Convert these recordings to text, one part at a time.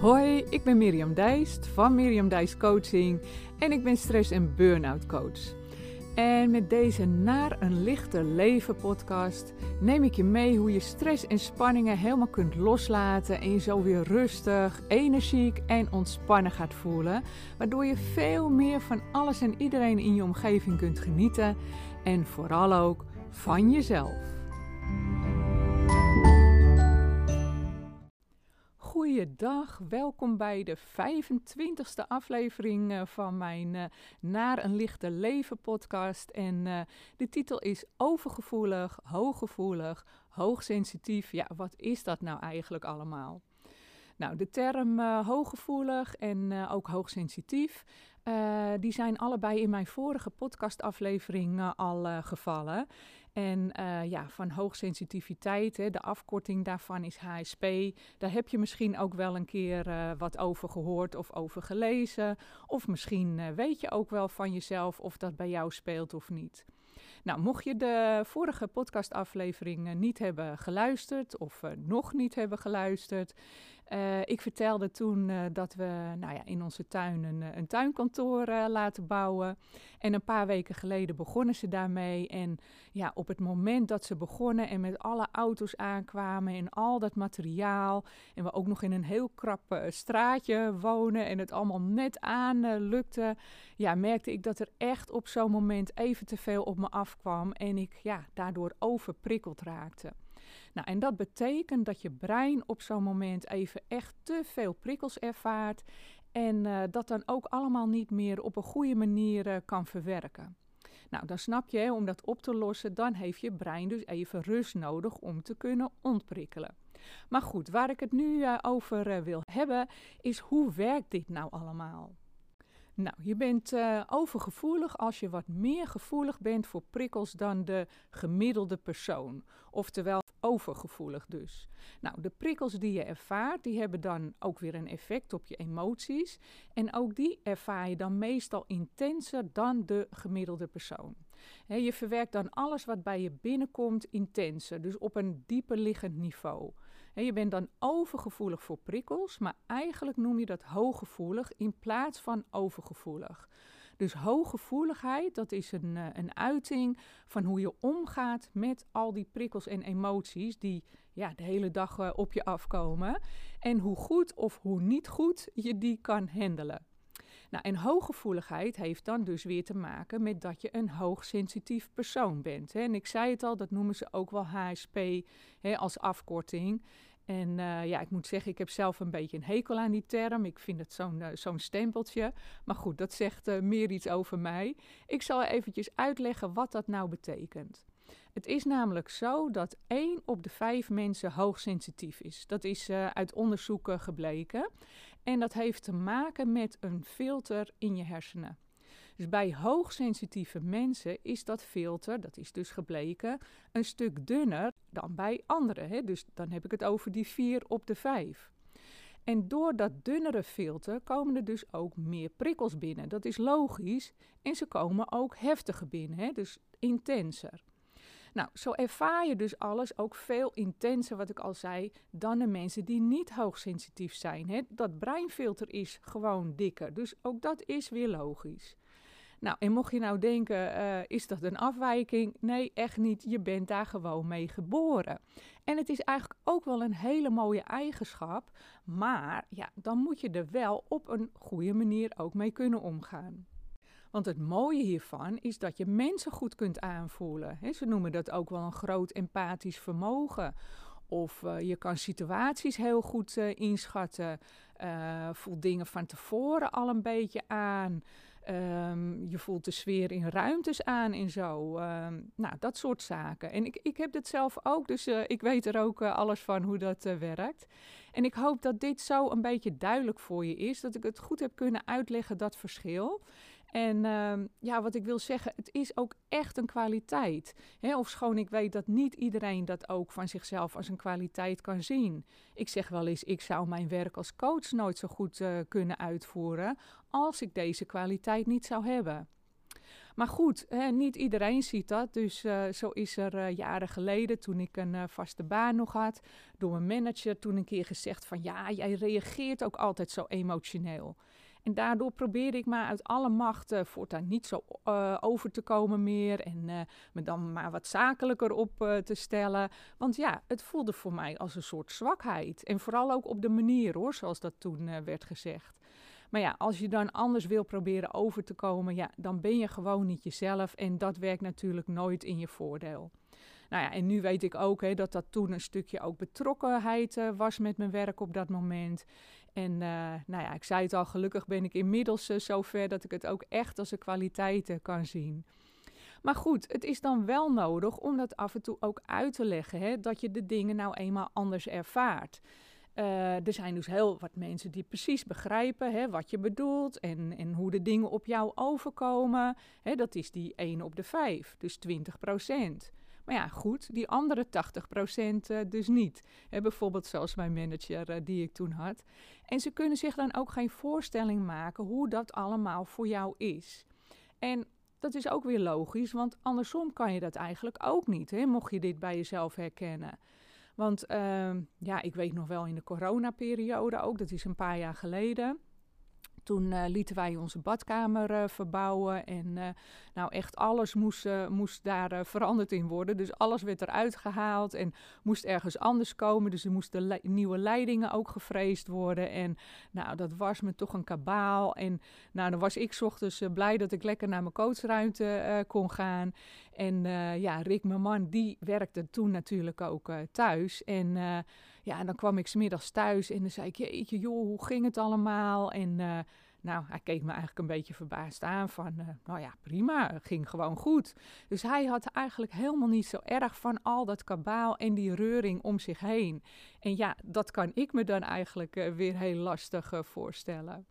Hoi, ik ben Mirjam Dijst van Mirjam Dijst Coaching en ik ben stress- en burn-out coach. En met deze Naar een lichter leven podcast neem ik je mee hoe je stress en spanningen helemaal kunt loslaten en je zo weer rustig, energiek en ontspannen gaat voelen, waardoor je veel meer van alles en iedereen in je omgeving kunt genieten en vooral ook van jezelf. Goeiedag, welkom bij de 25e aflevering eh, van mijn uh, Naar een lichter leven podcast. En uh, de titel is Overgevoelig, hooggevoelig, hoogsensitief. Ja, wat is dat nou eigenlijk allemaal? Nou, de term hooggevoelig en ook hoogsensitief, die zijn allebei in mijn vorige podcastaflevering al gevallen. En uh, ja, van hoogsensitiviteit, hè, de afkorting daarvan is HSP. Daar heb je misschien ook wel een keer uh, wat over gehoord of over gelezen. Of misschien uh, weet je ook wel van jezelf of dat bij jou speelt of niet. Nou, mocht je de vorige podcastaflevering niet hebben geluisterd of nog niet hebben geluisterd, uh, ik vertelde toen uh, dat we nou ja, in onze tuin een, een tuinkantoor laten bouwen. En een paar weken geleden begonnen ze daarmee. En ja, op het moment dat ze begonnen en met alle auto's aankwamen en al dat materiaal. En we ook nog in een heel krap straatje wonen en het allemaal net aan lukte. Ja, merkte ik dat er echt op zo'n moment even te veel op me afkwam. En ik ja, daardoor overprikkeld raakte. Nou, en dat betekent dat je brein op zo'n moment even echt te veel prikkels ervaart en uh, dat dan ook allemaal niet meer op een goede manier uh, kan verwerken. Nou, dan snap je, hè, om dat op te lossen, dan heeft je brein dus even rust nodig om te kunnen ontprikkelen. Maar goed, waar ik het nu uh, over wil hebben, is hoe werkt dit nou allemaal? Nou, je bent uh, overgevoelig als je wat meer gevoelig bent voor prikkels dan de gemiddelde persoon. Oftewel overgevoelig dus. Nou, de prikkels die je ervaart, die hebben dan ook weer een effect op je emoties. En ook die ervaar je dan meestal intenser dan de gemiddelde persoon. Je verwerkt dan alles wat bij je binnenkomt intenser, dus op een dieper liggend niveau. Je bent dan overgevoelig voor prikkels, maar eigenlijk noem je dat hooggevoelig in plaats van overgevoelig. Dus hooggevoeligheid, dat is een, uh, een uiting van hoe je omgaat met al die prikkels en emoties die ja, de hele dag uh, op je afkomen. En hoe goed of hoe niet goed je die kan handelen. Nou, en hooggevoeligheid heeft dan dus weer te maken met dat je een hoogsensitief persoon bent. Hè. En ik zei het al, dat noemen ze ook wel HSP hè, als afkorting. En uh, ja, ik moet zeggen, ik heb zelf een beetje een hekel aan die term. Ik vind het zo'n zo'n stempeltje. Maar goed, dat zegt uh, meer iets over mij. Ik zal eventjes uitleggen wat dat nou betekent. Het is namelijk zo dat 1 op de 5 mensen hoogsensitief is. Dat is uit onderzoeken gebleken. En dat heeft te maken met een filter in je hersenen. Dus bij hoogsensitieve mensen is dat filter, dat is dus gebleken, een stuk dunner dan bij anderen. Hè? Dus dan heb ik het over die 4 op de 5. En door dat dunnere filter komen er dus ook meer prikkels binnen. Dat is logisch. En ze komen ook heftiger binnen, hè? dus intenser. Nou, zo ervaar je dus alles ook veel intenser, wat ik al zei, dan de mensen die niet hoogsensitief zijn. Hè? Dat breinfilter is gewoon dikker, dus ook dat is weer logisch. Nou, en mocht je nou denken, uh, is dat een afwijking? Nee, echt niet. Je bent daar gewoon mee geboren. En het is eigenlijk ook wel een hele mooie eigenschap, maar ja, dan moet je er wel op een goede manier ook mee kunnen omgaan. Want het mooie hiervan is dat je mensen goed kunt aanvoelen. He, ze noemen dat ook wel een groot empathisch vermogen. Of uh, je kan situaties heel goed uh, inschatten. Uh, voelt dingen van tevoren al een beetje aan. Um, je voelt de sfeer in ruimtes aan en zo. Um, nou, dat soort zaken. En ik, ik heb dit zelf ook, dus uh, ik weet er ook uh, alles van hoe dat uh, werkt. En ik hoop dat dit zo een beetje duidelijk voor je is, dat ik het goed heb kunnen uitleggen, dat verschil. En uh, ja, wat ik wil zeggen, het is ook echt een kwaliteit. Hè? Of schoon ik weet dat niet iedereen dat ook van zichzelf als een kwaliteit kan zien. Ik zeg wel eens, ik zou mijn werk als coach nooit zo goed uh, kunnen uitvoeren als ik deze kwaliteit niet zou hebben. Maar goed, hè, niet iedereen ziet dat. Dus uh, zo is er uh, jaren geleden, toen ik een vaste baan nog had, door mijn manager toen een keer gezegd van ja, jij reageert ook altijd zo emotioneel. En daardoor probeerde ik maar uit alle macht uh, voortaan niet zo uh, over te komen meer. En uh, me dan maar wat zakelijker op te stellen. Want ja, het voelde voor mij als een soort zwakheid. En vooral ook op de manier hoor, zoals dat toen werd gezegd. Maar ja, als je dan anders wil proberen over te komen, ja, dan ben je gewoon niet jezelf. En dat werkt natuurlijk nooit in je voordeel. Nou ja, en nu weet ik ook hè, dat dat toen een stukje ook betrokkenheid was met mijn werk op dat moment. En uh, nou ja, ik zei het al, gelukkig ben ik inmiddels uh, zover dat ik het ook echt als een kwaliteit kan zien. Maar goed, het is dan wel nodig om dat af en toe ook uit te leggen, hè, dat je de dingen nou eenmaal anders ervaart. Uh, er zijn dus heel wat mensen die precies begrijpen hè, wat je bedoelt en, en hoe de dingen op jou overkomen. Hè, dat is die 1 op de 5, dus 20 procent. Maar ja, goed, die andere 80% uh, dus niet. Bijvoorbeeld zoals mijn manager uh, die ik toen had. En ze kunnen zich dan ook geen voorstelling maken hoe dat allemaal voor jou is. En dat is ook weer logisch, want andersom kan je dat eigenlijk ook niet, hè, mocht je dit bij jezelf herkennen. Want uh, ja, ik weet nog wel in de coronaperiode ook, dat is een paar jaar geleden. Toen uh, lieten wij onze badkamer uh, verbouwen en uh, nou echt alles moest, moest daar veranderd in worden. Dus alles werd eruit gehaald en moest ergens anders komen. Dus er moesten nieuwe leidingen ook gevreesd worden. En nou, dat was me toch een kabaal. En nou, dan was ik ochtends blij dat ik lekker naar mijn coachruimte kon gaan. En ja, Rick, mijn man, die werkte toen natuurlijk ook thuis. En ja, en dan kwam ik smiddags thuis en dan zei ik, jeetje joh, hoe ging het allemaal? En uh, nou, hij keek me eigenlijk een beetje verbaasd aan van, uh, nou ja, prima, ging gewoon goed. Dus hij had eigenlijk helemaal niet zo erg van al dat kabaal en die reuring om zich heen. En ja, dat kan ik me dan eigenlijk uh, weer heel lastig voorstellen.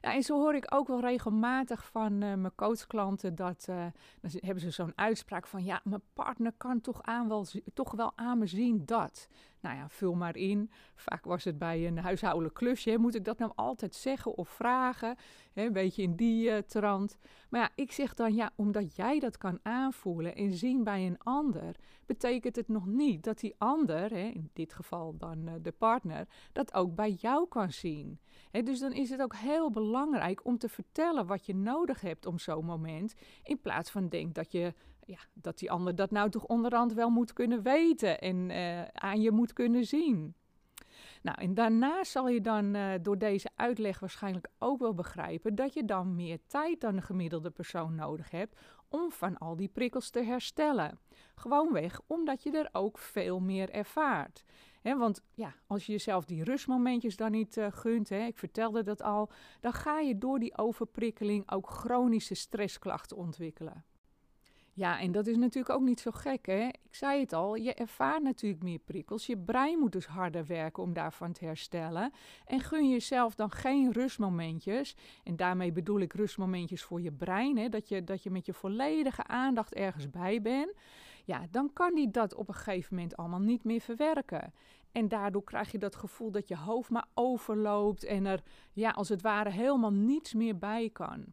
Ja, en zo hoor ik ook wel regelmatig van uh, mijn coachklanten dat dan hebben ze zo'n uitspraak van ja, mijn partner kan toch, aan wel, toch wel aan me zien dat. Nou ja, vul maar in. Vaak was het bij een huishoudelijk klusje. Moet ik dat nou altijd zeggen of vragen? Een beetje in die uh, trant. Maar ja, ik zeg dan ja, omdat jij dat kan aanvoelen en zien bij een ander, betekent het nog niet dat die ander, in dit geval dan uh, de partner, dat ook bij jou kan zien. Dus dan is het ook heel belangrijk om te vertellen wat je nodig hebt om zo'n moment, in plaats van denk dat je ja, dat die ander dat nou toch onderhand wel moet kunnen weten en uh, aan je moet kunnen zien. Nou, en daarna zal je dan uh, door deze uitleg waarschijnlijk ook wel begrijpen dat je dan meer tijd dan de gemiddelde persoon nodig hebt om van al die prikkels te herstellen. Gewoonweg omdat je er ook veel meer ervaart. Want ja, als je jezelf die rustmomentjes dan niet uh, gunt, he, ik vertelde dat al, dan ga je door die overprikkeling ook chronische stressklachten ontwikkelen. Ja, en dat is natuurlijk ook niet zo gek, hè? Ik zei het al, je ervaart natuurlijk meer prikkels. Je brein moet dus harder werken om daarvan te herstellen. En gun jezelf dan geen rustmomentjes. En daarmee bedoel ik rustmomentjes voor je brein, hè? Dat, je, dat je met je volledige aandacht ergens bij bent. Ja, dan kan die dat op een gegeven moment allemaal niet meer verwerken. En daardoor krijg je dat gevoel dat je hoofd maar overloopt en er, ja, als het ware helemaal niets meer bij kan.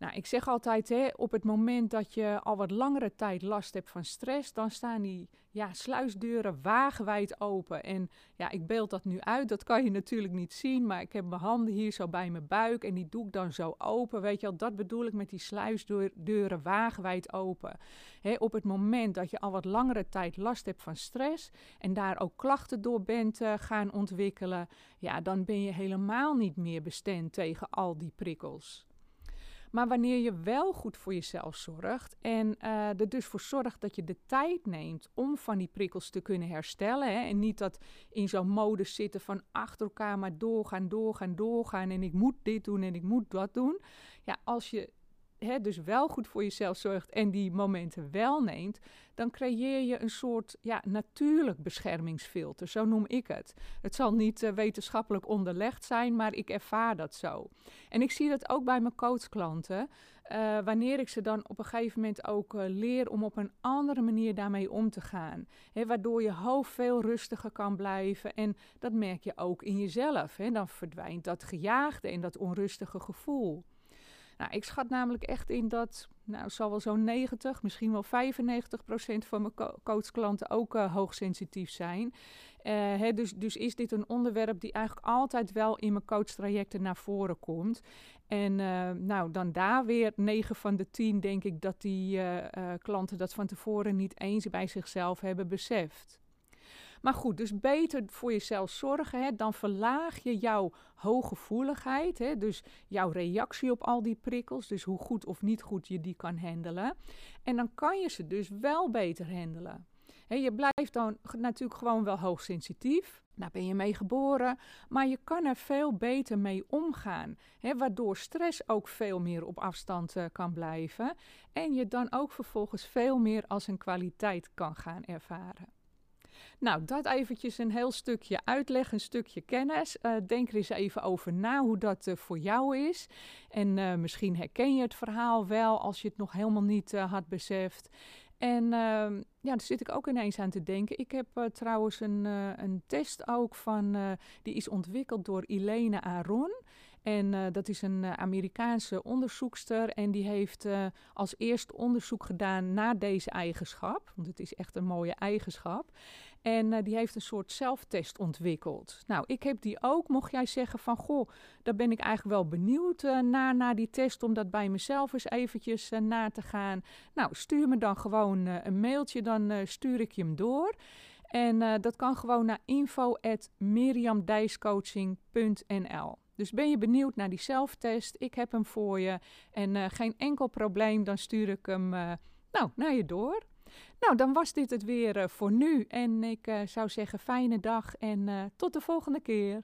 Nou, ik zeg altijd, hè, op het moment dat je al wat langere tijd last hebt van stress, dan staan die ja, sluisdeuren wagenwijd open. En ja, ik beeld dat nu uit, dat kan je natuurlijk niet zien, maar ik heb mijn handen hier zo bij mijn buik en die doe ik dan zo open. Weet je wel, dat bedoel ik met die sluisdeuren wagenwijd open. Hè, op het moment dat je al wat langere tijd last hebt van stress en daar ook klachten door bent uh, gaan ontwikkelen, ja, dan ben je helemaal niet meer bestemd tegen al die prikkels. Maar wanneer je wel goed voor jezelf zorgt en uh, er dus voor zorgt dat je de tijd neemt om van die prikkels te kunnen herstellen. Hè, en niet dat in zo'n modus zitten van achter elkaar maar doorgaan, doorgaan, doorgaan. En ik moet dit doen en ik moet dat doen. Ja, als je hè, dus wel goed voor jezelf zorgt en die momenten wel neemt, dan creëer je een soort ja, natuurlijk beschermingsfilter. Zo noem ik het. Het zal niet uh, wetenschappelijk onderlegd zijn, maar ik ervaar dat zo. En ik zie dat ook bij mijn coachklanten. Uh, wanneer ik ze dan op een gegeven moment ook uh, leer om op een andere manier daarmee om te gaan. He, waardoor je hoofd veel rustiger kan blijven. En dat merk je ook in jezelf. He. Dan verdwijnt dat gejaagde en dat onrustige gevoel. Nou, ik schat namelijk echt in dat, nou, zal wel zo'n 90, misschien wel 95 procent van mijn co coachklanten ook uh, hoogsensitief zijn. Hè, dus, dus is dit een onderwerp die eigenlijk altijd wel in mijn coachtrajecten naar voren komt. En uh, nou, dan daar weer 9 van de 10 denk ik dat die klanten dat van tevoren niet eens bij zichzelf hebben beseft. Maar goed, dus beter voor jezelf zorgen. Hè, dan verlaag je jouw hooggevoeligheid. Hè, dus jouw reactie op al die prikkels. Dus hoe goed of niet goed je die kan handelen. En dan kan je ze dus wel beter handelen. Je blijft dan natuurlijk gewoon wel hoogsensitief. Daar ben je mee geboren, maar je kan er veel beter mee omgaan. Hè, waardoor stress ook veel meer op afstand uh, kan blijven. En je dan ook vervolgens veel meer als een kwaliteit kan gaan ervaren. Nou, dat eventjes een heel stukje uitleg, een stukje kennis. Uh, denk er eens even over na hoe dat uh, voor jou is. En uh, misschien herken je het verhaal wel als je het nog helemaal niet had beseft. En ehm, ja, daar zit ik ook ineens aan te denken. Ik heb trouwens een, een test ook van, die is ontwikkeld door Ilene Aron. En dat is een Amerikaanse onderzoekster en die heeft als eerste onderzoek gedaan naar deze eigenschap. Want het is echt een mooie eigenschap. En die heeft een soort zelftest ontwikkeld. Nou, ik heb die ook. Mocht jij zeggen van, goh, daar ben ik eigenlijk wel benieuwd naar, naar die test, om dat bij mezelf eens eventjes na te gaan. Nou, stuur me dan gewoon een mailtje, dan stuur ik je hem door. En dat kan gewoon naar info.miriamdijscoaching.nl dus ben je benieuwd naar die zelftest? Ik heb hem voor je. En uh, geen enkel probleem, dan stuur ik hem uh, nou, naar je door. Nou, dan was dit het weer uh, voor nu. En ik zou zeggen, fijne dag en tot de volgende keer.